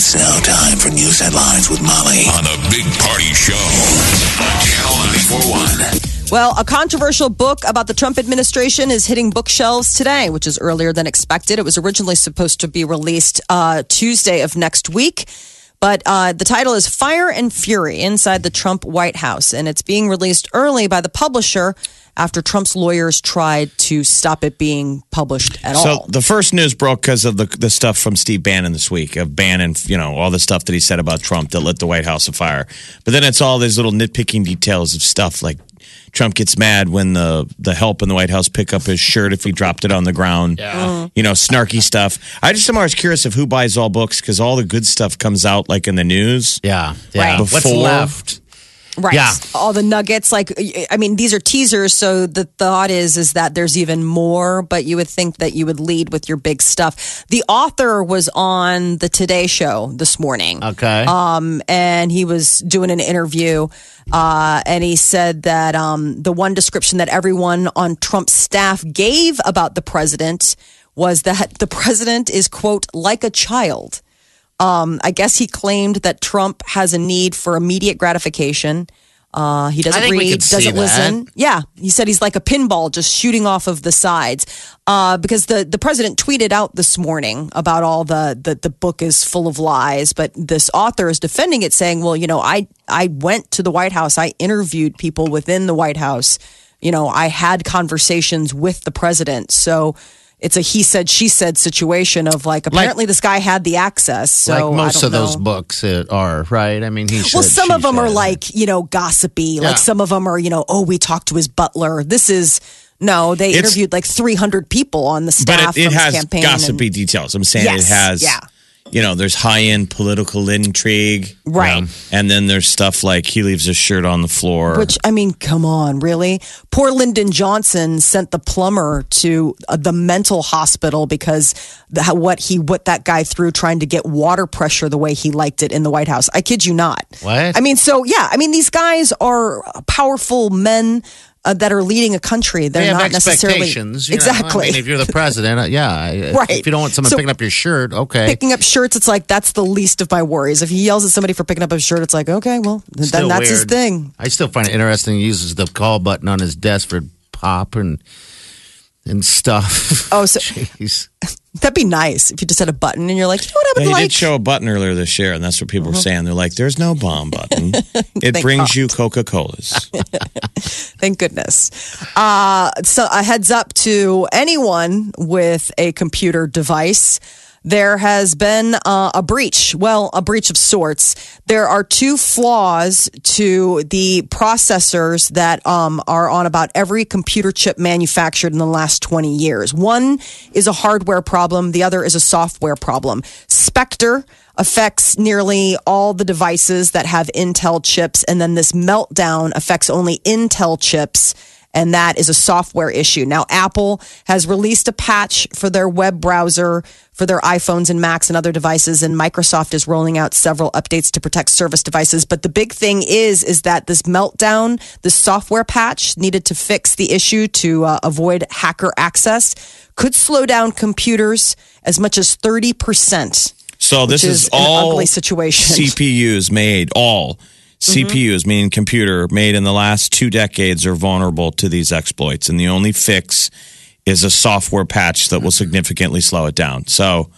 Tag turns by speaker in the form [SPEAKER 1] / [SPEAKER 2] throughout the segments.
[SPEAKER 1] It's now time for news headlines with Molly on the Big Party Show on Channel 941.
[SPEAKER 2] Well, a controversial book about the Trump administration is hitting bookshelves today, which is earlier than expected. It was originally supposed to be released uh, Tuesday of next week. But uh, the title is Fire and Fury Inside the Trump White House. And it's being released early by the publisher after Trump's lawyers tried to stop it being published at
[SPEAKER 3] So
[SPEAKER 2] all.
[SPEAKER 3] So the first news broke because of the the stuff from Steve Bannon this week of Bannon, you know, all the stuff that he said about Trump that lit the White House afire. But then it's all these little nitpicking details of stuff like Trump gets mad when the the help in the White House pick up his shirt if he dropped it on the ground. Yeah. Uh-huh. You know, snarky stuff. I just am always curious of who buys all books because all the good stuff comes out like in the news.
[SPEAKER 4] Yeah, yeah.
[SPEAKER 2] Right.
[SPEAKER 4] What's
[SPEAKER 3] Before-
[SPEAKER 4] left?
[SPEAKER 2] Right.
[SPEAKER 4] Yeah.
[SPEAKER 2] All the nuggets. Like, I mean, these are teasers. So the thought is, is that there's even more, but you would think that you would lead with your big stuff. The author was on the Today Show this morning.
[SPEAKER 4] Okay.
[SPEAKER 2] Um, and he was doing an interview. Uh, and he said that, um, the one description that everyone on Trump's staff gave about the president was that the president is, quote, like a child. Um, I guess he claimed that Trump has a need for immediate gratification. Uh, he doesn't
[SPEAKER 4] I think we
[SPEAKER 2] read, doesn't listen. Yeah, he said he's like a pinball, just shooting off of the sides. Uh, because the the president tweeted out this morning about all the the the book is full of lies, but this author is defending it, saying, "Well, you know, I I went to the White House, I interviewed people within the White House, you know, I had conversations with the president, so." It's a he said she said situation of like apparently this guy had the access. So
[SPEAKER 4] like most of those books are, right? I mean, he
[SPEAKER 2] Well, some of them are like, you know, gossipy.
[SPEAKER 4] Yeah.
[SPEAKER 2] Like some of them are, you know, oh, we talked to his butler. This is, no, they
[SPEAKER 3] It's-
[SPEAKER 2] interviewed like 300 people on the
[SPEAKER 3] But
[SPEAKER 2] staff
[SPEAKER 3] it, it
[SPEAKER 2] from his
[SPEAKER 3] has
[SPEAKER 2] campaign.
[SPEAKER 3] gossipy
[SPEAKER 2] and-
[SPEAKER 3] details. I'm saying
[SPEAKER 2] Yes,
[SPEAKER 3] it has,
[SPEAKER 2] yeah.
[SPEAKER 3] You know, there's high end political intrigue.
[SPEAKER 2] Right.
[SPEAKER 3] And then there's stuff like he leaves his shirt on the floor.
[SPEAKER 2] Which, I mean, come on, really? Poor Lyndon Johnson sent the plumber to uh, the mental hospital because the, what he what that guy threw trying to get water pressure the way he liked it in the White House. I kid you not.
[SPEAKER 4] What?
[SPEAKER 2] I mean, so yeah, I mean, these guys are powerful men uh, that are leading a country. They're
[SPEAKER 4] They
[SPEAKER 2] not necessarily
[SPEAKER 4] you
[SPEAKER 2] exactly.
[SPEAKER 4] I mean, if you're the president, uh, yeah.
[SPEAKER 2] Right.
[SPEAKER 4] If you don't want someone
[SPEAKER 2] So-
[SPEAKER 4] picking up your shirt, okay.
[SPEAKER 2] picking up shirts, it's like that's the least of my worries. If he yells at somebody for picking up a shirt, it's like okay, well then
[SPEAKER 4] Still
[SPEAKER 2] that's his thing.
[SPEAKER 4] I still find it interesting. He uses the call button on his desk for pop and and stuff.
[SPEAKER 2] Oh, so
[SPEAKER 4] Jeez.
[SPEAKER 2] That'd be nice if you just had a button and you're like, you know what I
[SPEAKER 3] Yeah,
[SPEAKER 2] would
[SPEAKER 3] he
[SPEAKER 2] like?
[SPEAKER 3] did show a button earlier this year, and that's what people were saying. They're like, "There's no bomb button. It brings
[SPEAKER 2] God.
[SPEAKER 3] you Coca Colas."
[SPEAKER 2] Thank goodness. Uh, so a heads up to anyone with a computer device. There has been uh, a breach. Well, a breach of sorts. There are two flaws to the processors that um, are on about every computer chip manufactured in the last 20 years. One is a hardware problem. The other is a software problem. Spectre affects nearly all the devices that have Intel chips, and then this meltdown affects only Intel chips. And that is a software issue. Now, Apple has released a patch for their web browser for their iPhones and Macs and other devices, and Microsoft is rolling out several updates to protect service devices. But the big thing is, is that this meltdown, this software patch needed to fix the issue to uh, avoid hacker access, could slow down computers as much as thirty percent.
[SPEAKER 3] So this is,
[SPEAKER 2] is an
[SPEAKER 3] all
[SPEAKER 2] ugly situation.
[SPEAKER 3] CPUs made all. CPUs, meaning computer, made in the last two decades are vulnerable to these exploits, and the only fix is a software patch that will significantly slow it down. So,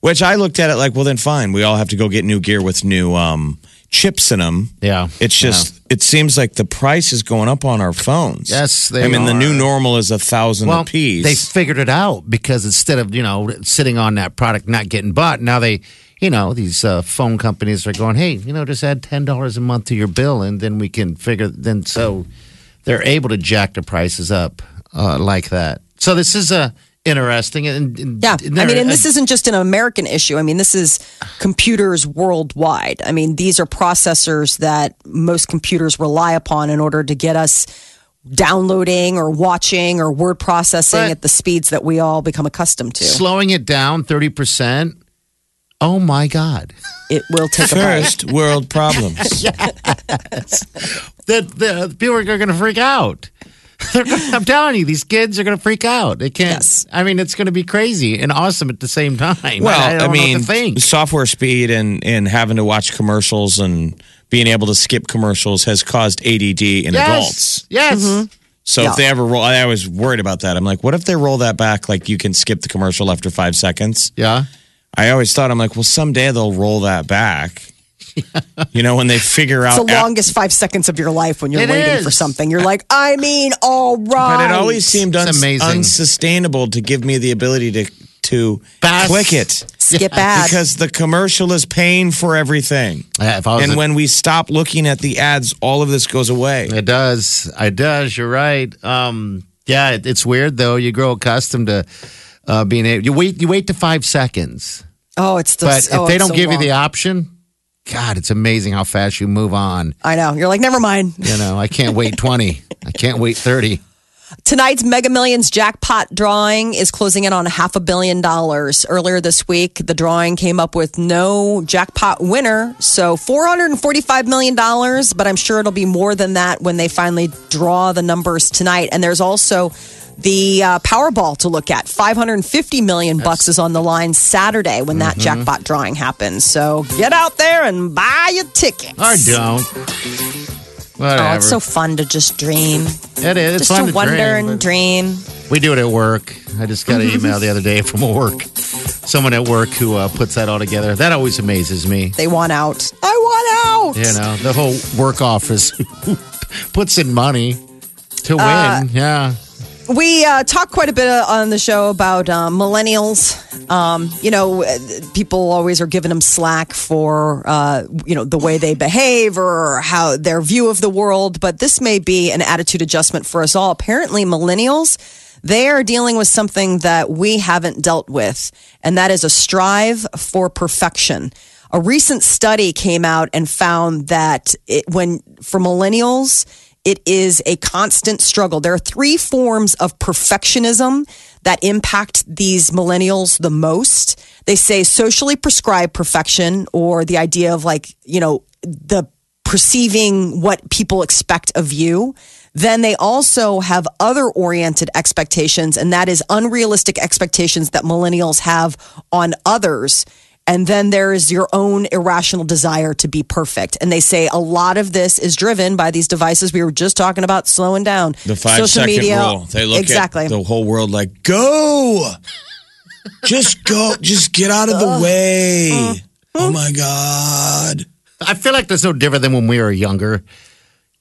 [SPEAKER 3] which I looked at it like, well, then fine, we all have to go get new gear with new um, chips in them.
[SPEAKER 4] Yeah.
[SPEAKER 3] It's just, it seems like the price is going up on our phones.
[SPEAKER 4] Yes, they
[SPEAKER 3] I mean, the new normal is a thousand
[SPEAKER 4] Well,
[SPEAKER 3] a piece.
[SPEAKER 4] they figured it out because instead of you know sitting on that product not getting bought, now they you know these uh, phone companies are going, hey, you know, just add ten dollars a month to your bill, and then we can figure. Then so they're able to jack the prices up uh, like that. So this is a interesting. And, and
[SPEAKER 2] Yeah. I mean, and this isn't just an American issue. I mean, this is computers worldwide. I mean, these are processors that most computers rely upon in order to get us downloading or watching or word processing
[SPEAKER 4] But-
[SPEAKER 2] at the speeds that we all become accustomed to.
[SPEAKER 4] slowing it down 30%. Oh my God.
[SPEAKER 2] It will take a.
[SPEAKER 3] First world problems.
[SPEAKER 4] That the people are going to freak out. I'm telling you, these kids are going to freak out. They can't.
[SPEAKER 2] Yes.
[SPEAKER 4] I mean, it's going to be crazy and awesome at the same time.
[SPEAKER 3] Well,
[SPEAKER 4] I, I
[SPEAKER 3] I,
[SPEAKER 4] don't know
[SPEAKER 3] mean,
[SPEAKER 4] what to think.
[SPEAKER 3] software speed and, and having to watch commercials and being able to skip commercials has caused ADD in adults.
[SPEAKER 4] Yes. Mm-hmm.
[SPEAKER 3] So
[SPEAKER 2] Yeah.
[SPEAKER 3] if they ever roll, I was worried about that. I'm like, what if they roll that back? Like you can skip the commercial after five seconds.
[SPEAKER 4] Yeah.
[SPEAKER 3] I always thought, I'm like, well, someday they'll roll that back. you know, when they figure
[SPEAKER 2] It's
[SPEAKER 3] out.
[SPEAKER 2] the longest five seconds of your life when you're
[SPEAKER 4] It
[SPEAKER 2] waiting
[SPEAKER 4] is.
[SPEAKER 2] for something. You're like, I mean, all right.
[SPEAKER 3] but it always seemed
[SPEAKER 4] It's
[SPEAKER 3] uns-
[SPEAKER 4] amazing.
[SPEAKER 3] unsustainable to give me the ability to to
[SPEAKER 4] Fast.
[SPEAKER 3] click it
[SPEAKER 2] skip ads.
[SPEAKER 3] because the commercial is paying for everything.
[SPEAKER 4] Yeah, if I was
[SPEAKER 3] And
[SPEAKER 4] a-
[SPEAKER 3] when we stop looking at the ads, all of this goes away.
[SPEAKER 4] It does. It does. You're right. Um, yeah, it, it's weird though. You grow accustomed to uh, being able. You wait. You wait to five seconds,
[SPEAKER 2] oh, it's the,
[SPEAKER 4] but
[SPEAKER 2] oh,
[SPEAKER 4] if they don't
[SPEAKER 2] so
[SPEAKER 4] give you the option, God, it's amazing how fast you move on.
[SPEAKER 2] I know. You're like, never mind.
[SPEAKER 4] You know, I can't wait twenty. I can't wait thirty.
[SPEAKER 2] Tonight's Mega Millions jackpot drawing is closing in on half a billion dollars. Earlier this week, the drawing came up with no jackpot winner, so $445 million, but I'm sure it'll be more than that when they finally draw the numbers tonight. And there's also the uh, Powerball to look at. 550 million bucks is on the line Saturday when that jackpot drawing happens. So get out there and buy your tickets.
[SPEAKER 4] I don't. Whatever.
[SPEAKER 2] Oh, it's so fun to just dream.
[SPEAKER 4] It is. It's
[SPEAKER 2] just
[SPEAKER 4] fun
[SPEAKER 2] to
[SPEAKER 4] to
[SPEAKER 2] wonder
[SPEAKER 4] dream,
[SPEAKER 2] and dream.
[SPEAKER 4] We do it at work. I just got an email the other day from work. Someone at work who uh, puts that all together. That always amazes me.
[SPEAKER 2] They want out. I want out.
[SPEAKER 4] You know, the whole work office puts in money to win.
[SPEAKER 2] Uh,
[SPEAKER 4] yeah.
[SPEAKER 2] We uh, talk quite a bit on the show about uh, millennials. Um, you know, uh, people always are giving them slack for, uh, you know, the way they behave or how their view of the world. But this may be an attitude adjustment for us all. Apparently, millennials, they are dealing with something that we haven't dealt with, and that is a strive for perfection. A recent study came out and found that it, when for millennials, it is a constant struggle. There are three forms of perfectionism that impact these millennials the most. They say socially prescribed perfection or the idea of like, you know, the perceiving what people expect of you. Then they also have other oriented expectations, and that is unrealistic expectations that millennials have on others. And then there is your own irrational desire to be perfect. And they say a lot of this is driven by these devices we were just talking about slowing down.
[SPEAKER 3] The five
[SPEAKER 2] Social
[SPEAKER 3] second
[SPEAKER 2] media.
[SPEAKER 3] rule. They look
[SPEAKER 2] exactly.
[SPEAKER 3] at the whole world like, go, just go, just get out of the way.
[SPEAKER 2] Uh-huh.
[SPEAKER 3] Oh my god!
[SPEAKER 4] I feel like that's no different than when we were younger.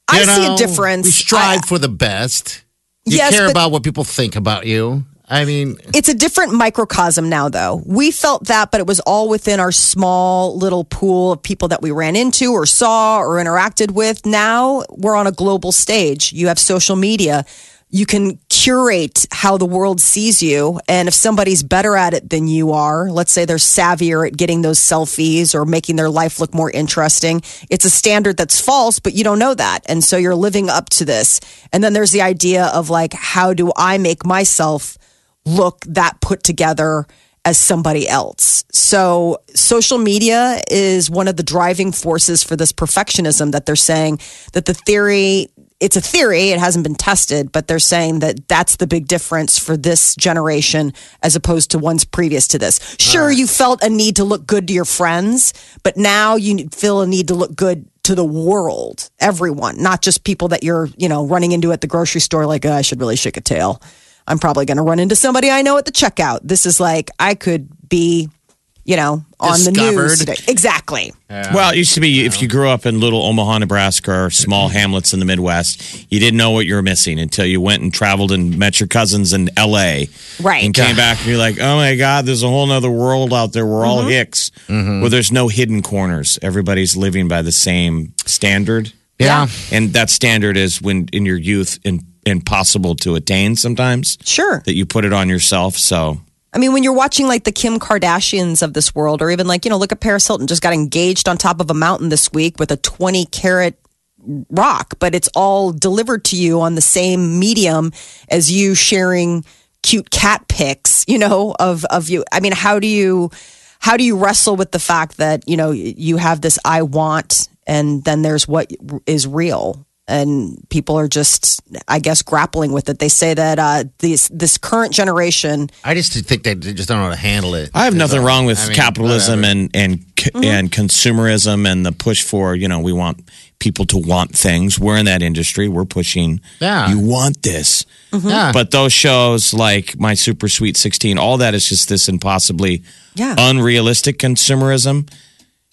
[SPEAKER 2] I
[SPEAKER 4] You
[SPEAKER 2] see a difference.
[SPEAKER 4] We strive
[SPEAKER 2] I-
[SPEAKER 4] for the best. You
[SPEAKER 2] Yes,
[SPEAKER 4] care
[SPEAKER 2] but-
[SPEAKER 4] about what people think about you. I mean,
[SPEAKER 2] It's a different microcosm now, though. We felt that, but it was all within our small little pool of people that we ran into or saw or interacted with. Now we're on a global stage. You have social media. You can curate how the world sees you. And if somebody's better at it than you are, let's say they're savvier at getting those selfies or making their life look more interesting, it's a standard that's false, but you don't know that. And so you're living up to this. And then there's the idea of like, how do I make myself look that put together as somebody else. So social media is one of the driving forces for this perfectionism that they're saying that the theory it's a theory it hasn't been tested but they're saying that that's the big difference for this generation as opposed to ones previous to this. Sure you felt a need to look good to your friends but now you feel a need to look good to the world everyone not just people that you're you know running into at the grocery store like oh, i should really shake a tail I'm probably going to run into somebody I know at the checkout. This is like I could be, you know, on the news today. Exactly.
[SPEAKER 3] Well, it used to be if you grew up in little Omaha, Nebraska, or small mm-hmm. hamlets in the Midwest, you didn't know what you were missing until you went and traveled and met your cousins in L.A.
[SPEAKER 2] Right.
[SPEAKER 3] And came back and you're like, oh my God, there's a whole nother world out there. We're all mm-hmm. hicks. Mm-hmm. Where there's no hidden corners. Everybody's living by the same standard.
[SPEAKER 4] yeah.
[SPEAKER 3] And that standard is when in your youth and impossible to attain sometimes.
[SPEAKER 2] Sure.
[SPEAKER 3] That you put it on yourself. So
[SPEAKER 2] I mean, when you're watching like the Kim Kardashians of this world, or even like, you know, look at Paris Hilton just got engaged on top of a mountain this week with a 20 carat rock, but it's all delivered to you on the same medium as you sharing cute cat pics, you know, of, of you. I mean, how do you, how do you wrestle with the fact that, you know, you have this I want and then there's what is real? And people are just, I guess, grappling with it. They say that uh, these this current generation.
[SPEAKER 4] I just think they just don't know how to handle it.
[SPEAKER 3] I have nothing wrong with
[SPEAKER 4] I mean,
[SPEAKER 3] capitalism
[SPEAKER 4] whatever.
[SPEAKER 3] and and
[SPEAKER 2] Mm-hmm.
[SPEAKER 3] and consumerism and the push for you know we want people to want things. We're in that industry. We're pushing.
[SPEAKER 4] Yeah.
[SPEAKER 3] you want this.
[SPEAKER 4] Yeah.
[SPEAKER 3] But those shows like My Super Sweet 16, all that is just this impossibly
[SPEAKER 2] Yeah.
[SPEAKER 3] unrealistic consumerism.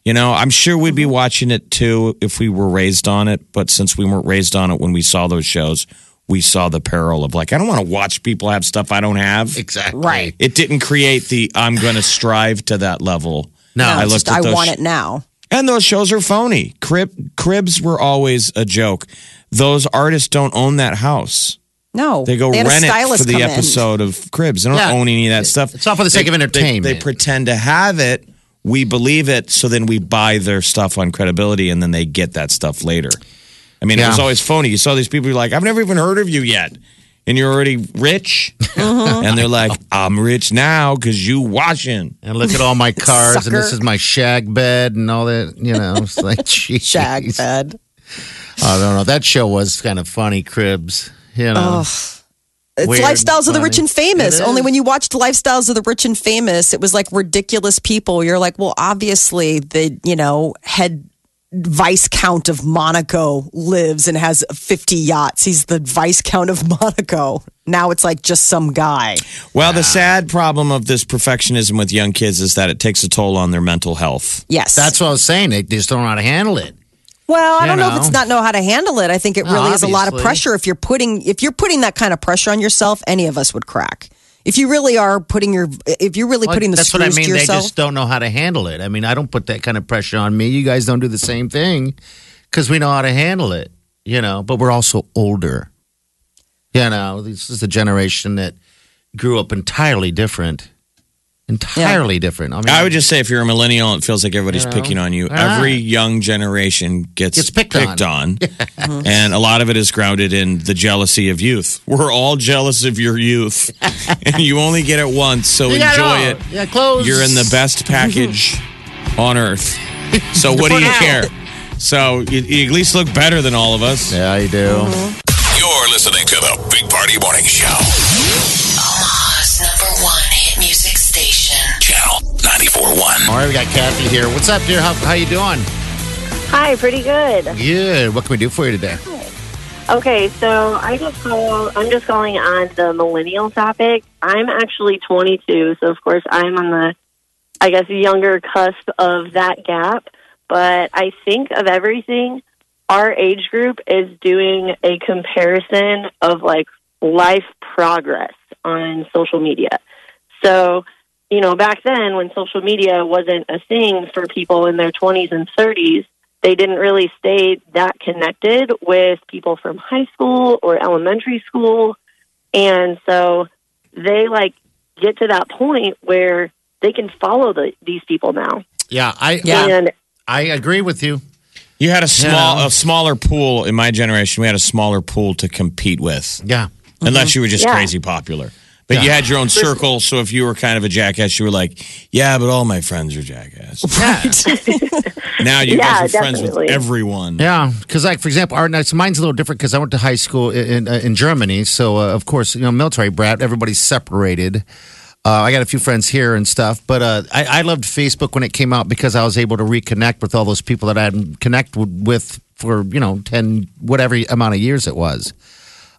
[SPEAKER 3] You know, I'm sure we'd be mm-hmm. watching it too if we were raised on it. But since we weren't raised on it when we saw those shows, we saw the peril of like, I don't want to watch people have stuff I don't have.
[SPEAKER 4] exactly
[SPEAKER 2] Right.
[SPEAKER 3] It didn't create the I'm going to strive to that level.
[SPEAKER 4] No,
[SPEAKER 2] No,
[SPEAKER 3] I
[SPEAKER 2] it's
[SPEAKER 3] looked
[SPEAKER 2] just,
[SPEAKER 3] at
[SPEAKER 2] I want it now.
[SPEAKER 3] and those shows are phony. Crib, cribs were always a joke. Those artists don't own that house.
[SPEAKER 2] No,
[SPEAKER 3] They go
[SPEAKER 2] had a
[SPEAKER 3] rent it for the
[SPEAKER 2] come in.
[SPEAKER 3] episode of Cribs. They don't
[SPEAKER 4] Yeah.
[SPEAKER 3] own any of that stuff.
[SPEAKER 4] It's all for the sake
[SPEAKER 3] They-
[SPEAKER 4] of
[SPEAKER 3] they-
[SPEAKER 4] entertainment.
[SPEAKER 3] They, pretend to have it. We believe it, so then we buy their stuff on credibility, and then they get that stuff later. I mean, it was always phony. You saw these people, you're like, I've never even heard of you yet. And you're already rich.
[SPEAKER 2] Mm-hmm.
[SPEAKER 3] and they're like, I'm rich now because you washing.
[SPEAKER 4] And look at all my cars, and this is my shag bed, and all that. You know, it's like geez.
[SPEAKER 2] Shag bed.
[SPEAKER 4] I don't know. That show was kind of funny, Cribs. You know,
[SPEAKER 2] It's
[SPEAKER 4] Weird,
[SPEAKER 2] lifestyles of the rich and famous. Only when you watched lifestyles of the rich and famous, it was like ridiculous people. You're like, well, obviously the you know head vice count of Monaco lives and has 50 yachts. He's the vice count of Monaco. Now it's like just some guy.
[SPEAKER 3] Well, the sad problem of this perfectionism with young kids is that it takes a toll on their mental health.
[SPEAKER 2] Yes,
[SPEAKER 4] that's what I was saying. They just don't know how to handle it.
[SPEAKER 2] Well, I don't know. if it's not know how to handle it. I think it really is a lot of pressure. If you're putting if you're putting that kind of pressure on yourself, any of us would crack. If you really are putting your if you're really
[SPEAKER 4] Well,
[SPEAKER 2] putting the
[SPEAKER 4] that's what I mean.
[SPEAKER 2] to
[SPEAKER 4] They just don't know how to handle it. I mean, I don't put that kind of pressure on me. You guys don't do the same thing because we know how to handle it. You know, but we're also older. You know, this is a generation that grew up entirely different. Entirely different. I mean,
[SPEAKER 3] I would just say if you're a millennial, it feels like everybody's
[SPEAKER 4] You know?
[SPEAKER 3] picking on you.
[SPEAKER 4] Ah.
[SPEAKER 3] Every young generation gets,
[SPEAKER 4] Gets picked
[SPEAKER 3] on. and a lot of it is grounded in the jealousy of youth. We're all jealous of your youth. and you only get it once, so
[SPEAKER 4] You
[SPEAKER 3] enjoy
[SPEAKER 4] all.
[SPEAKER 3] it.
[SPEAKER 4] Yeah, clothes.
[SPEAKER 3] You're in the best package on earth. So what do you
[SPEAKER 4] now.
[SPEAKER 3] care? So you, you at least look better than all of us.
[SPEAKER 4] Yeah, you do.
[SPEAKER 1] You're listening to the Big Party Morning Show. Channel 94.1.
[SPEAKER 4] All right, we got Kathy here. What's up, dear? How, how you doing?
[SPEAKER 5] Hi, pretty good.
[SPEAKER 4] Good. What can we do for you today?
[SPEAKER 5] Okay, so I just call. I'm just calling on the millennial topic. I'm actually 22, so of course I'm on the, I guess, younger cusp of that gap. But I think of everything, our age group is doing a comparison of like life progress on social media. So, you know, back then when social media wasn't a thing for people in their 20s and 30s, they didn't really stay that connected with people from high school or elementary school. And so they like get to that point where they can follow the, these people now.
[SPEAKER 4] Yeah, I
[SPEAKER 2] Yeah.
[SPEAKER 5] And
[SPEAKER 4] I agree with you.
[SPEAKER 3] You had a small,
[SPEAKER 4] Yeah.
[SPEAKER 3] a smaller pool in my generation. We had a smaller pool to compete with,
[SPEAKER 4] Yeah.
[SPEAKER 3] unless mm-hmm. you were just
[SPEAKER 5] Yeah.
[SPEAKER 3] crazy popular. But you had your own circle, so if you were kind of a jackass, you were like, "Yeah, but all my friends are jackass." Now you
[SPEAKER 5] Yeah,
[SPEAKER 3] guys are friends with everyone.
[SPEAKER 4] Yeah, because like for example, our now, so mine's a little different because I went to high school in in, uh, in Germany, so uh, of course you know military brat, everybody's separated. Uh, I got a few friends here and stuff, but uh, I, I loved Facebook when it came out because I was able to reconnect with all those people that I hadn't connected with for you know ten whatever amount of years it was.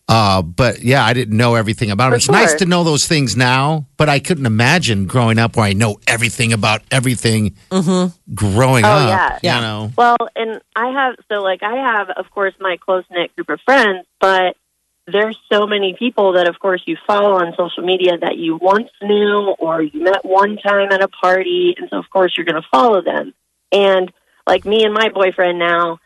[SPEAKER 4] Uh, but yeah, I didn't know everything about
[SPEAKER 5] For
[SPEAKER 4] it. It's nice to know those things now, but I couldn't imagine growing up where I know everything about everything. Growing
[SPEAKER 5] Oh,
[SPEAKER 4] up,
[SPEAKER 5] yeah.
[SPEAKER 4] you know.
[SPEAKER 5] Well, and I have so like I have of course my close knit group of friends, but there's so many people that of course you follow on social media that you once knew or you met one time at a party and so of course you're going to follow them. And like me and my boyfriend now,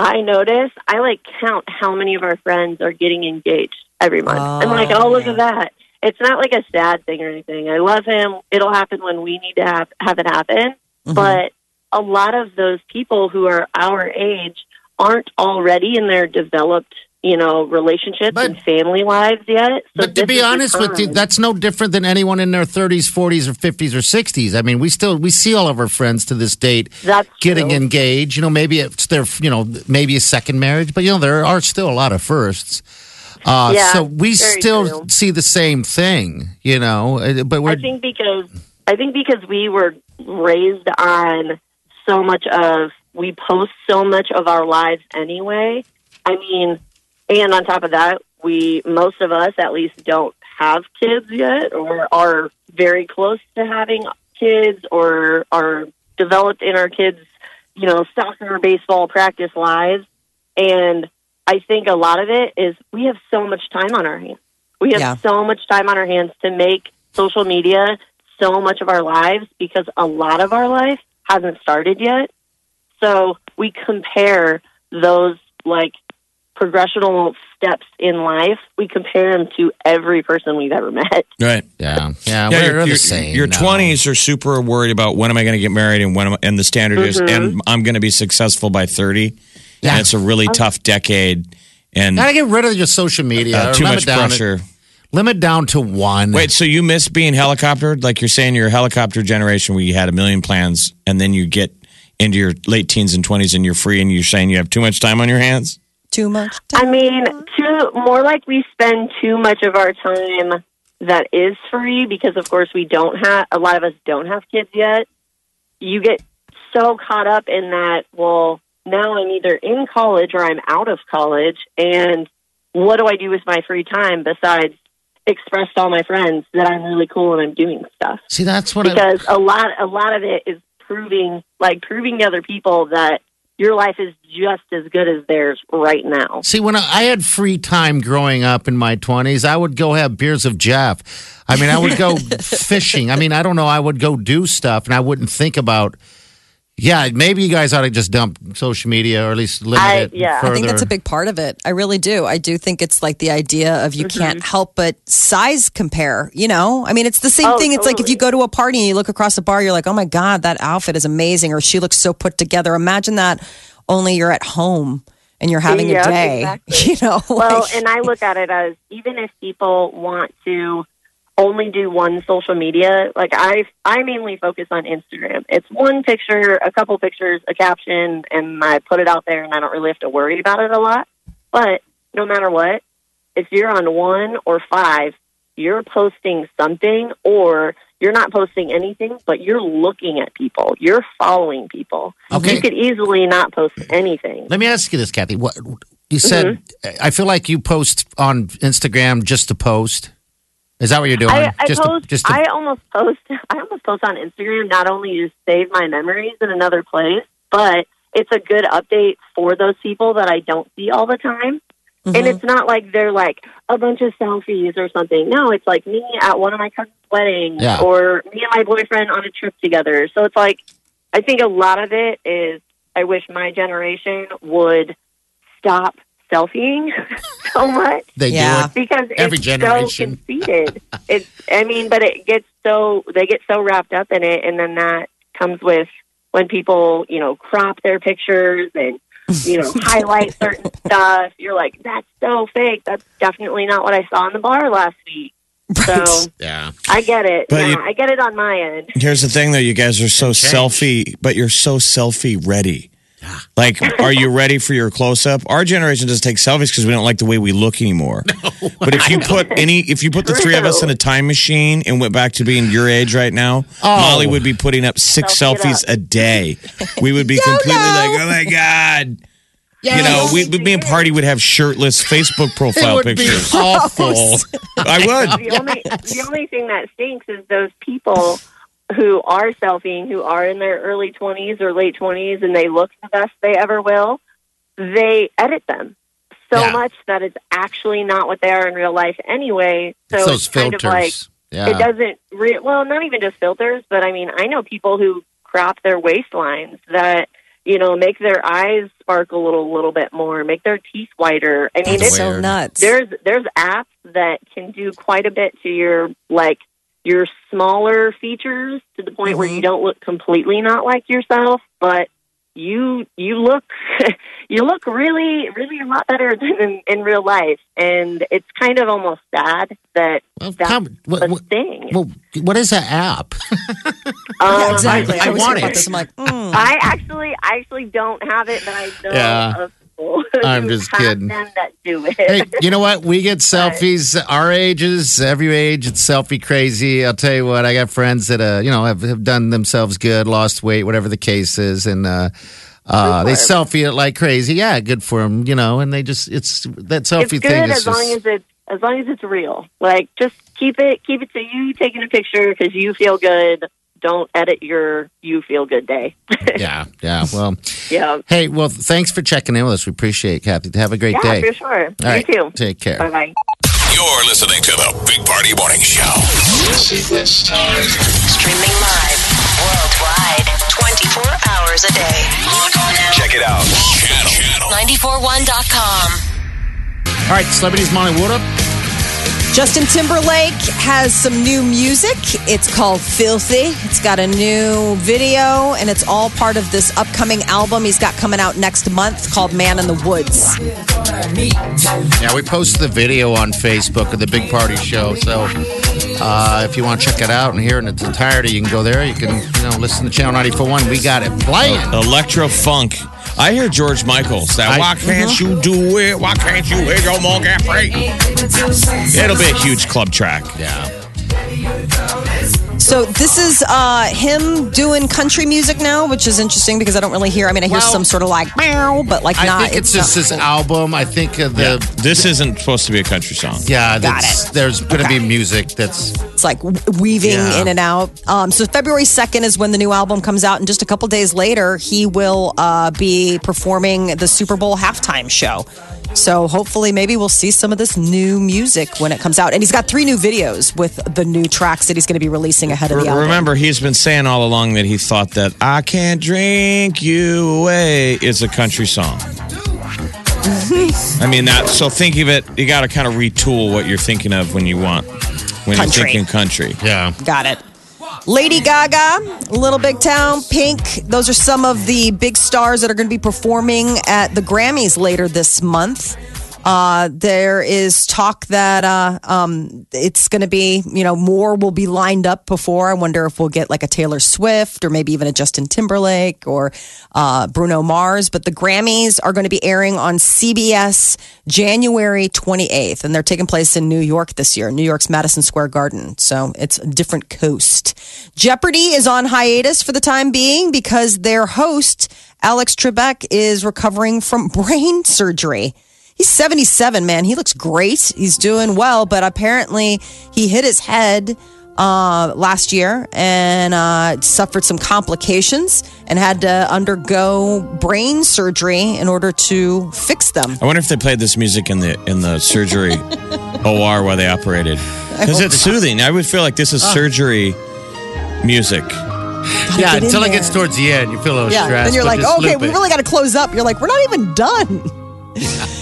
[SPEAKER 5] I notice I like count how many of our friends are getting engaged. every month. I'm oh, like, oh, look at that. It's not like a sad thing or anything. I love him. It'll happen when we need to have, have it happen. Mm-hmm. But a lot of those people who are our age aren't already in their developed, you know, relationships
[SPEAKER 4] But-
[SPEAKER 5] and family lives yet. So
[SPEAKER 4] But to be honest with you, that's no different than anyone in their 30s, 40s, or 50s or 60s. I mean, we still we see all of our friends to this date
[SPEAKER 5] That's
[SPEAKER 4] getting
[SPEAKER 5] true.
[SPEAKER 4] engaged. You know, maybe it's their you know maybe a second marriage, but you know there are still a lot of firsts. Uh,
[SPEAKER 5] Yeah,
[SPEAKER 4] so we still
[SPEAKER 5] true.
[SPEAKER 4] see the same thing, you know. uh, But we're
[SPEAKER 5] I think because I think because we were raised on so much of we post so much of our lives anyway. I mean, and on top of that, we most of us at least don't have kids yet or are very close to having kids or are developed in our kids, you know, soccer, baseball practice lives. And I think a lot of it is we have so much time on our hands. We have
[SPEAKER 2] Yeah.
[SPEAKER 5] so much time on our hands to make social media so much of our lives because a lot of our life hasn't started yet. So we compare those like progressional steps in life. We compare them to every person we've ever met.
[SPEAKER 3] Right.
[SPEAKER 4] yeah, yeah,
[SPEAKER 3] Yeah,
[SPEAKER 4] we're
[SPEAKER 3] your,
[SPEAKER 4] the
[SPEAKER 3] your,
[SPEAKER 4] same.
[SPEAKER 3] your
[SPEAKER 4] no.
[SPEAKER 3] 20s are super worried about when am I going to get married and when am I, and the standard is and I'm going to be successful by 30.
[SPEAKER 4] Yeah.
[SPEAKER 3] And it's a really tough decade and
[SPEAKER 4] Gotta get rid of your social media.
[SPEAKER 3] uh,
[SPEAKER 4] or
[SPEAKER 3] too
[SPEAKER 4] limit
[SPEAKER 3] much
[SPEAKER 4] down
[SPEAKER 3] pressure.
[SPEAKER 4] limit down to one.
[SPEAKER 3] Wait, so you miss being helicoptered? Like you're saying you're a helicopter generation where you had a million plans and then you get into your late teens and 20s and you're free and you're saying you have too much time on your hands?
[SPEAKER 2] Too much. time.
[SPEAKER 5] I mean, too more like we spend too much of our time that is free because, of course, we don't have a lot of us don't have kids yet. You get so caught up in that. Well, now I'm either in college or I'm out of college, and what do I do with my free time besides express to all my friends that I'm really cool and I'm doing stuff?
[SPEAKER 4] See, that's what I,
[SPEAKER 5] because a lot a lot of it is proving like proving to other people that your life is just as good as theirs right now.
[SPEAKER 4] See, when I, I had free time growing up in my 20s, I would go have beers of Jeff. I mean, I would go fishing. I mean, I don't know. I would go do stuff and I wouldn't think about, yeah, maybe you guys ought to just dump social media or at least limit
[SPEAKER 5] I-
[SPEAKER 4] it
[SPEAKER 5] yeah. I
[SPEAKER 4] further.
[SPEAKER 2] I think that's a big part of it. I really do. I do think it's like the idea of you mm-hmm. can't help but size compare, you know? I mean, it's the same
[SPEAKER 5] Oh,
[SPEAKER 2] thing. It's like if you go to a party and you look across the bar, you're like, oh my God, that outfit is amazing, or she looks so put together. Imagine that only you're at home and you're having
[SPEAKER 5] Yeah,
[SPEAKER 2] a day,
[SPEAKER 5] exactly.
[SPEAKER 2] you know?
[SPEAKER 5] Well,
[SPEAKER 2] like-
[SPEAKER 5] and I look at it as even if people want to only do one social media, like I I mainly focus on Instagram. It's one picture, a couple pictures, a caption, and I put it out there and I don't really have to worry about it a lot. But no matter what, if you're on one or five, you're posting something or you're not posting anything, but you're looking at people. You're following people.
[SPEAKER 4] Okay.
[SPEAKER 5] You could easily not post anything.
[SPEAKER 4] Let me ask you this, Kathy. What you said?
[SPEAKER 5] Mm-hmm.
[SPEAKER 4] I feel like you post on Instagram just to post. Is that what you're doing?
[SPEAKER 5] I, I
[SPEAKER 4] just
[SPEAKER 5] post.
[SPEAKER 4] to, just to,
[SPEAKER 5] I almost post. I almost post on Instagram not only to save my memories in another place, but it's a good update for those people that I don't see all the time.
[SPEAKER 4] Mm-hmm.
[SPEAKER 5] And it's not like they're like a bunch of selfies or something. No, it's like me at one of my cousin's weddings
[SPEAKER 4] Yeah.
[SPEAKER 5] or me and my boyfriend on a trip together. So it's like I think a lot of it is I wish my generation would stop selfieing so much
[SPEAKER 4] they
[SPEAKER 2] Yeah.
[SPEAKER 4] do it.
[SPEAKER 5] because
[SPEAKER 4] Every
[SPEAKER 5] it's
[SPEAKER 4] generation.
[SPEAKER 5] so conceited. it's, I mean, but it gets so they get so wrapped up in it, and then that comes with when people, you know, crop their pictures and you know highlight certain stuff. You're like, that's so fake. That's definitely not what I saw in the bar last week. So
[SPEAKER 4] Yeah.
[SPEAKER 5] I get it.
[SPEAKER 3] But
[SPEAKER 5] yeah,
[SPEAKER 3] you-
[SPEAKER 5] I get it on my end.
[SPEAKER 3] Here's the thing, though. You guys are so selfie, but you're so selfie ready. Like, are you ready for your close up? Our generation doesn't take selfies because we don't like the way we look anymore. but if you put any, if you put the three of us in a time machine and went back to being your age right now, oh. Molly would be putting up six
[SPEAKER 5] Selfie it
[SPEAKER 3] selfies
[SPEAKER 5] up.
[SPEAKER 3] a day. We would be completely like, oh my god. You know, we, me and Party would have shirtless Facebook
[SPEAKER 4] It
[SPEAKER 3] profile
[SPEAKER 4] would be
[SPEAKER 3] pictures.
[SPEAKER 4] awful.
[SPEAKER 3] I would.
[SPEAKER 5] the only the only thing that stinks is those people who are selfieing, who are in their early twenties or late twenties, and they look the best they ever will. They edit them so
[SPEAKER 4] Yeah.
[SPEAKER 5] much that it's actually not what they are in real life anyway. So
[SPEAKER 4] It's
[SPEAKER 5] it's
[SPEAKER 4] those
[SPEAKER 5] kind
[SPEAKER 4] filters.
[SPEAKER 5] of like
[SPEAKER 4] yeah.
[SPEAKER 5] it doesn't. Re- well, not even just filters, but I mean, I know people who crop their waistlines that you know, make their eyes sparkle a little, little bit more, make their teeth whiter. I mean,
[SPEAKER 2] That's
[SPEAKER 5] it's,
[SPEAKER 2] so nuts.
[SPEAKER 5] there's there's apps that can do quite a bit to your like your smaller features to the point where
[SPEAKER 2] Mhm.
[SPEAKER 5] you don't look completely not like yourself, but you you look you look really really a lot better than in, in real life, and it's kind of almost sad that
[SPEAKER 4] Well,
[SPEAKER 5] that's
[SPEAKER 4] come- what-
[SPEAKER 5] a
[SPEAKER 4] what-
[SPEAKER 5] thing.
[SPEAKER 4] Well, what is that app?
[SPEAKER 5] Um,
[SPEAKER 2] yeah, exactly.
[SPEAKER 4] I- I
[SPEAKER 2] always
[SPEAKER 4] want
[SPEAKER 2] about
[SPEAKER 4] it.
[SPEAKER 2] this. I'm like, mm.
[SPEAKER 5] I actually I actually don't have it, but I know
[SPEAKER 4] Yeah.
[SPEAKER 5] of people
[SPEAKER 4] I'm just kidding.
[SPEAKER 5] that do it.
[SPEAKER 4] hey, you know what? We get selfies. Our ages, every age, it's selfie crazy. I'll tell you what. I got friends that uh, you know, have, have done themselves good, lost weight, whatever the case is, and uh, uh, they selfie it like crazy. Yeah, good for them. You know, and they just it's that selfie
[SPEAKER 5] it's
[SPEAKER 4] thing
[SPEAKER 5] good
[SPEAKER 4] is
[SPEAKER 5] as long as it's as long as it's real. Like just keep it keep it to you taking a picture because you feel good. Don't edit your you feel good day.
[SPEAKER 4] yeah, yeah. Well,
[SPEAKER 5] yeah,
[SPEAKER 4] hey, well, thanks for checking in with us. We appreciate it, Kathy. Have a great
[SPEAKER 5] yeah,
[SPEAKER 4] day.
[SPEAKER 5] for sure.
[SPEAKER 4] All right,
[SPEAKER 5] you too.
[SPEAKER 4] Take care.
[SPEAKER 5] Bye bye.
[SPEAKER 1] You're listening to the Big Party Morning Show.
[SPEAKER 6] Streaming live worldwide 24 hours a day. Log on now.
[SPEAKER 1] Check it out. Channel. Channel.
[SPEAKER 6] 941.com.
[SPEAKER 4] All right, celebrities, Molly, what up?
[SPEAKER 2] Justin Timberlake has some new music. It's called Filthy. It's got a new video, and it's all part of this upcoming album he's got coming out next month called Man in the Woods.
[SPEAKER 4] Yeah, we post the video on Facebook of the Big Party Show. So uh, if you want to check it out and hear it in its entirety, you can go there. You can, you know, listen to Channel 941. We got it playing.
[SPEAKER 3] Electro funk. I hear George Michael's. That
[SPEAKER 4] I-
[SPEAKER 3] why can't you do it? Why can't you hit your monkey free? It'll be a huge club track.
[SPEAKER 4] Yeah.
[SPEAKER 2] So this is uh, him doing country music now, which is interesting because I don't really hear. I mean, I hear
[SPEAKER 4] Well,
[SPEAKER 2] some sort of like meow, but like
[SPEAKER 4] I
[SPEAKER 2] not.
[SPEAKER 4] think it's, just
[SPEAKER 2] not
[SPEAKER 4] his album. I think uh, the.
[SPEAKER 3] This isn't supposed to be a country song.
[SPEAKER 4] Yeah,
[SPEAKER 2] Got
[SPEAKER 4] that's-
[SPEAKER 2] it.
[SPEAKER 4] there's going to
[SPEAKER 2] Okay.
[SPEAKER 4] be music that's.
[SPEAKER 2] It's like weaving
[SPEAKER 4] Yeah.
[SPEAKER 2] in and out. Um, so February 2nd is when the new album comes out. And just a couple days later, he will uh, be performing the Super Bowl halftime show. So hopefully, maybe we'll see some of this new music when it comes out. And he's got three new videos with the new tracks that he's going to be releasing ahead of the album.
[SPEAKER 3] Remember, he's been saying all along that he thought that I Can't Drink You Away is a country song. I mean, that, so think of it, you got to kind of retool what you're thinking of when you want, when
[SPEAKER 2] Country.
[SPEAKER 3] you're thinking country.
[SPEAKER 4] Yeah.
[SPEAKER 2] Got it. Lady Gaga, Little Big Town, Pink. Those are some of the big stars that are going to be performing at the Grammys later this month. Uh, there is talk that uh, um, it's going to be, you know, more will be lined up before. I wonder if we'll get like a Taylor Swift or maybe even a Justin Timberlake or uh, Bruno Mars. But the Grammys are going to be airing on CBS January 28th, and they're taking place in New York this year, New York's Madison Square Garden. So it's a different coast. Jeopardy is on hiatus for the time being because their host, Alex Trebek, is recovering from brain surgery. He's 77, man. He looks great. He's doing well, but apparently he hit his head uh, last year and uh, suffered some complications and had to undergo brain surgery in order to fix them.
[SPEAKER 3] I wonder if they played this music in the in the surgery OR while they operated because it's soothing. I would feel like this is surgery music.
[SPEAKER 4] Yeah,
[SPEAKER 2] get in
[SPEAKER 4] until it gets towards the end, you feel a little
[SPEAKER 2] Yeah,
[SPEAKER 4] stressed.
[SPEAKER 2] and you're like,
[SPEAKER 4] just
[SPEAKER 2] okay, we really got to close up. You're like, we're not even done.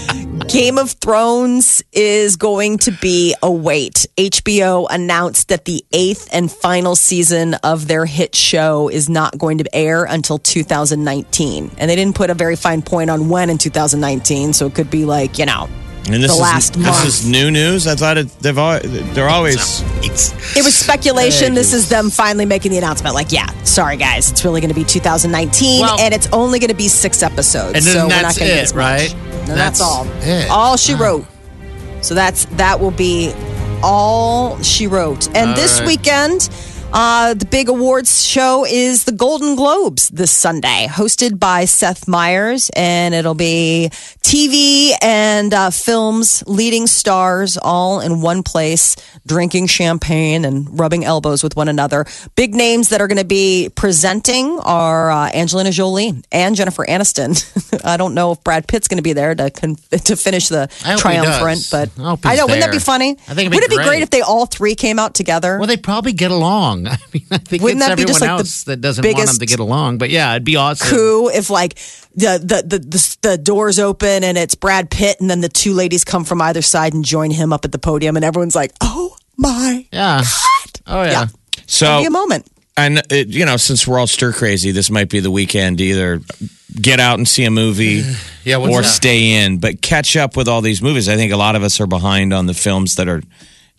[SPEAKER 2] Game of Thrones is going to be a wait. HBO announced that the eighth and final season of their hit show is not going to air until 2019. And they didn't put a very fine point on when in 2019. So it could be like, you know,
[SPEAKER 3] And this
[SPEAKER 2] The
[SPEAKER 3] is
[SPEAKER 2] last
[SPEAKER 3] this is new news. I thought it, they've always, they're always
[SPEAKER 2] it was speculation. This is them finally making the announcement. Like, yeah, sorry guys, it's really going to be 2019,
[SPEAKER 4] Well-
[SPEAKER 2] and it's only going to be six episodes.
[SPEAKER 4] And then
[SPEAKER 2] so we're not
[SPEAKER 4] that's
[SPEAKER 2] going to
[SPEAKER 4] it,
[SPEAKER 2] as much.
[SPEAKER 4] right?
[SPEAKER 2] And that's,
[SPEAKER 4] That's
[SPEAKER 2] all.
[SPEAKER 4] it.
[SPEAKER 2] All she wrote. So that's that will be all she wrote. And
[SPEAKER 4] All
[SPEAKER 2] this
[SPEAKER 4] right.
[SPEAKER 2] weekend, uh, the big awards show is the Golden Globes this Sunday, hosted by Seth Meyers, and it'll be TV and uh, films leading stars all in one place, drinking champagne and rubbing elbows with one another. Big names that are going to be presenting are uh, Angelina Jolie and Jennifer Aniston. I don't know if Brad Pitt's going to be there to con- to finish the
[SPEAKER 4] I hope he
[SPEAKER 2] triumvirate, but
[SPEAKER 4] I
[SPEAKER 2] I know. Wouldn't that be funny?
[SPEAKER 4] I think it'd be
[SPEAKER 2] Would it be
[SPEAKER 4] great
[SPEAKER 2] if they all three came out together?
[SPEAKER 4] Well, they probably get along. Along. I mean, I think
[SPEAKER 2] Wouldn't
[SPEAKER 4] it's
[SPEAKER 2] that be
[SPEAKER 4] everyone
[SPEAKER 2] just, like, the
[SPEAKER 4] else that doesn't want them
[SPEAKER 2] biggest
[SPEAKER 4] to get along. But yeah, it'd be awesome.
[SPEAKER 2] coup if like the, the the the the doors open and it's Brad Pitt and then the two ladies come from either side and join him up at the podium and everyone's like, "Oh my
[SPEAKER 4] Yeah. Oh yeah.
[SPEAKER 2] Yeah.
[SPEAKER 3] So
[SPEAKER 2] be a moment."
[SPEAKER 3] And it, you know, since we're all stir crazy, this might be the weekend to either get out and see a movie
[SPEAKER 4] Yeah,
[SPEAKER 3] or
[SPEAKER 4] that?
[SPEAKER 3] stay in, but catch up with all these movies. I think a lot of us are behind on the films that are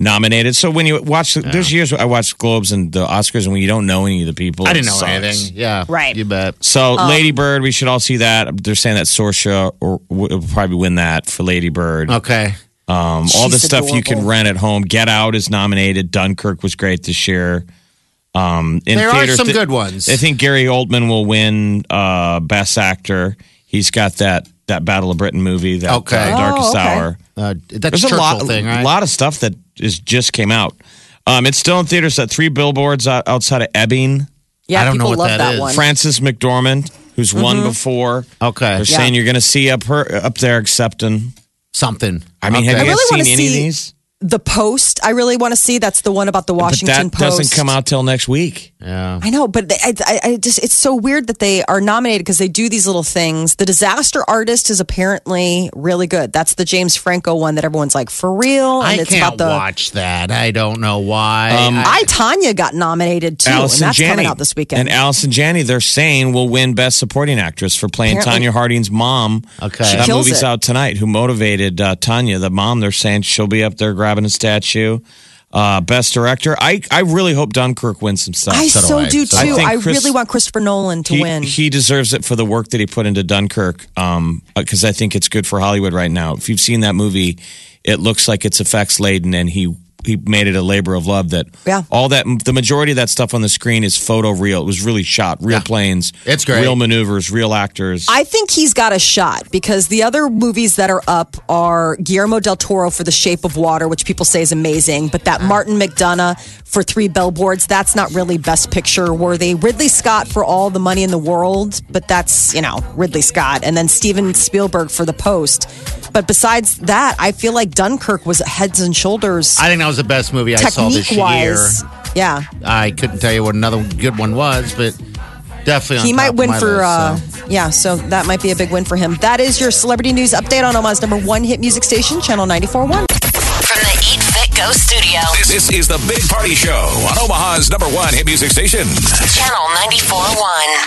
[SPEAKER 3] nominated. So when you watch, there's years I watched Globes and the Oscars, and when you don't know any of the people,
[SPEAKER 4] I didn't know
[SPEAKER 3] sucks.
[SPEAKER 4] anything. Yeah.
[SPEAKER 2] Right.
[SPEAKER 4] You bet.
[SPEAKER 3] So Lady Bird, we should all see that. They're saying that Saoirse or will probably win that for Lady Bird.
[SPEAKER 4] Okay.
[SPEAKER 3] Um, all the
[SPEAKER 2] She's
[SPEAKER 3] stuff you can rent at home. Get Out is nominated. Dunkirk was great this year. Um, in
[SPEAKER 4] There are some
[SPEAKER 3] th-
[SPEAKER 4] good ones.
[SPEAKER 3] I think Gary Oldman will win uh, Best Actor. He's got that that Battle of Britain movie, that
[SPEAKER 4] Okay.
[SPEAKER 3] uh, Darkest
[SPEAKER 2] Oh, okay.
[SPEAKER 3] Hour.
[SPEAKER 4] Uh, that's
[SPEAKER 3] There's a lot,
[SPEAKER 4] thing, right?
[SPEAKER 3] a lot of stuff that is just came out. Um, it's still in theaters at three billboards out, outside of Ebbing.
[SPEAKER 2] Yeah,
[SPEAKER 4] I don't know what
[SPEAKER 2] love
[SPEAKER 4] that
[SPEAKER 2] that,
[SPEAKER 4] is.
[SPEAKER 2] one.
[SPEAKER 3] Frances McDormand, who's won
[SPEAKER 2] Mm-hmm.
[SPEAKER 3] before.
[SPEAKER 4] Okay.
[SPEAKER 3] They're saying you're going to see up her up there accepting.
[SPEAKER 4] Something.
[SPEAKER 3] I mean,
[SPEAKER 4] Okay.
[SPEAKER 3] have you
[SPEAKER 2] I
[SPEAKER 3] guys
[SPEAKER 2] really
[SPEAKER 3] seen
[SPEAKER 2] wanna
[SPEAKER 3] any of these?
[SPEAKER 2] The Post, I really want to see. That's the one about the
[SPEAKER 3] But
[SPEAKER 2] Washington
[SPEAKER 3] that
[SPEAKER 2] Post.
[SPEAKER 3] doesn't come out till next week.
[SPEAKER 4] Yeah.
[SPEAKER 2] I know, but I, I, I just it's so weird that they are nominated because they do these little things. The Disaster Artist is apparently really good. That's the James Franco one that everyone's like for real, and
[SPEAKER 4] I
[SPEAKER 2] it's
[SPEAKER 4] can't
[SPEAKER 2] about the.
[SPEAKER 4] watch that. I don't know why.
[SPEAKER 3] Um,
[SPEAKER 2] I Tonya got nominated too,
[SPEAKER 3] Allison
[SPEAKER 2] and that's
[SPEAKER 3] Janney
[SPEAKER 2] coming out this weekend.
[SPEAKER 3] And Allison Janney, they're saying will win Best Supporting Actress for playing
[SPEAKER 2] Apparently-
[SPEAKER 3] Tonya Harding's mom.
[SPEAKER 4] Okay. She
[SPEAKER 3] that movie's
[SPEAKER 2] it.
[SPEAKER 3] out tonight. Who motivated uh, Tonya, the mom? They're saying she'll be up there grabbing a statue. Uh, best director. I I really hope Dunkirk wins some stuff.
[SPEAKER 2] I
[SPEAKER 4] so do
[SPEAKER 2] so do
[SPEAKER 4] So
[SPEAKER 2] too.
[SPEAKER 3] I. I
[SPEAKER 2] I,
[SPEAKER 3] Chris-
[SPEAKER 2] really want Christopher Nolan to
[SPEAKER 3] he,
[SPEAKER 2] win.
[SPEAKER 3] he deserves it for the work that he put into Dunkirk. Um, because I think it's good for Hollywood right now. If you've seen that movie, it looks like it's effects laden, and he he made it a labor of love. That
[SPEAKER 2] Yeah.
[SPEAKER 3] all that the majority of that stuff on the screen is photo real. It was really shot, real planes.
[SPEAKER 4] It's great.
[SPEAKER 3] real maneuvers, real actors.
[SPEAKER 2] I think he's got a shot because the other movies that are up are Guillermo del Toro for The Shape of Water, which people say is amazing, but that Martin McDonagh for Three Billboards, that's not really Best Picture worthy. Ridley Scott for All the Money in the World, but that's, you know, Ridley Scott. And then Steven Spielberg for The Post. But besides that, I feel like Dunkirk was heads and shoulders
[SPEAKER 4] I think that was the best movie I saw this
[SPEAKER 2] technique
[SPEAKER 4] year.
[SPEAKER 2] Yeah.
[SPEAKER 4] I couldn't tell you what another good one was, but definitely on
[SPEAKER 2] He
[SPEAKER 4] top
[SPEAKER 2] might
[SPEAKER 4] of
[SPEAKER 2] win
[SPEAKER 4] my
[SPEAKER 2] for,
[SPEAKER 4] list,
[SPEAKER 2] uh,
[SPEAKER 4] so.
[SPEAKER 2] yeah, so that might be a big win for him. That is your celebrity news update on Omaha's number one hit music station, Channel 94.1.
[SPEAKER 6] From the Eat Fit Go studio,
[SPEAKER 1] This, this is the Big Party Show on Omaha's number one hit music station.
[SPEAKER 6] Channel 94.1.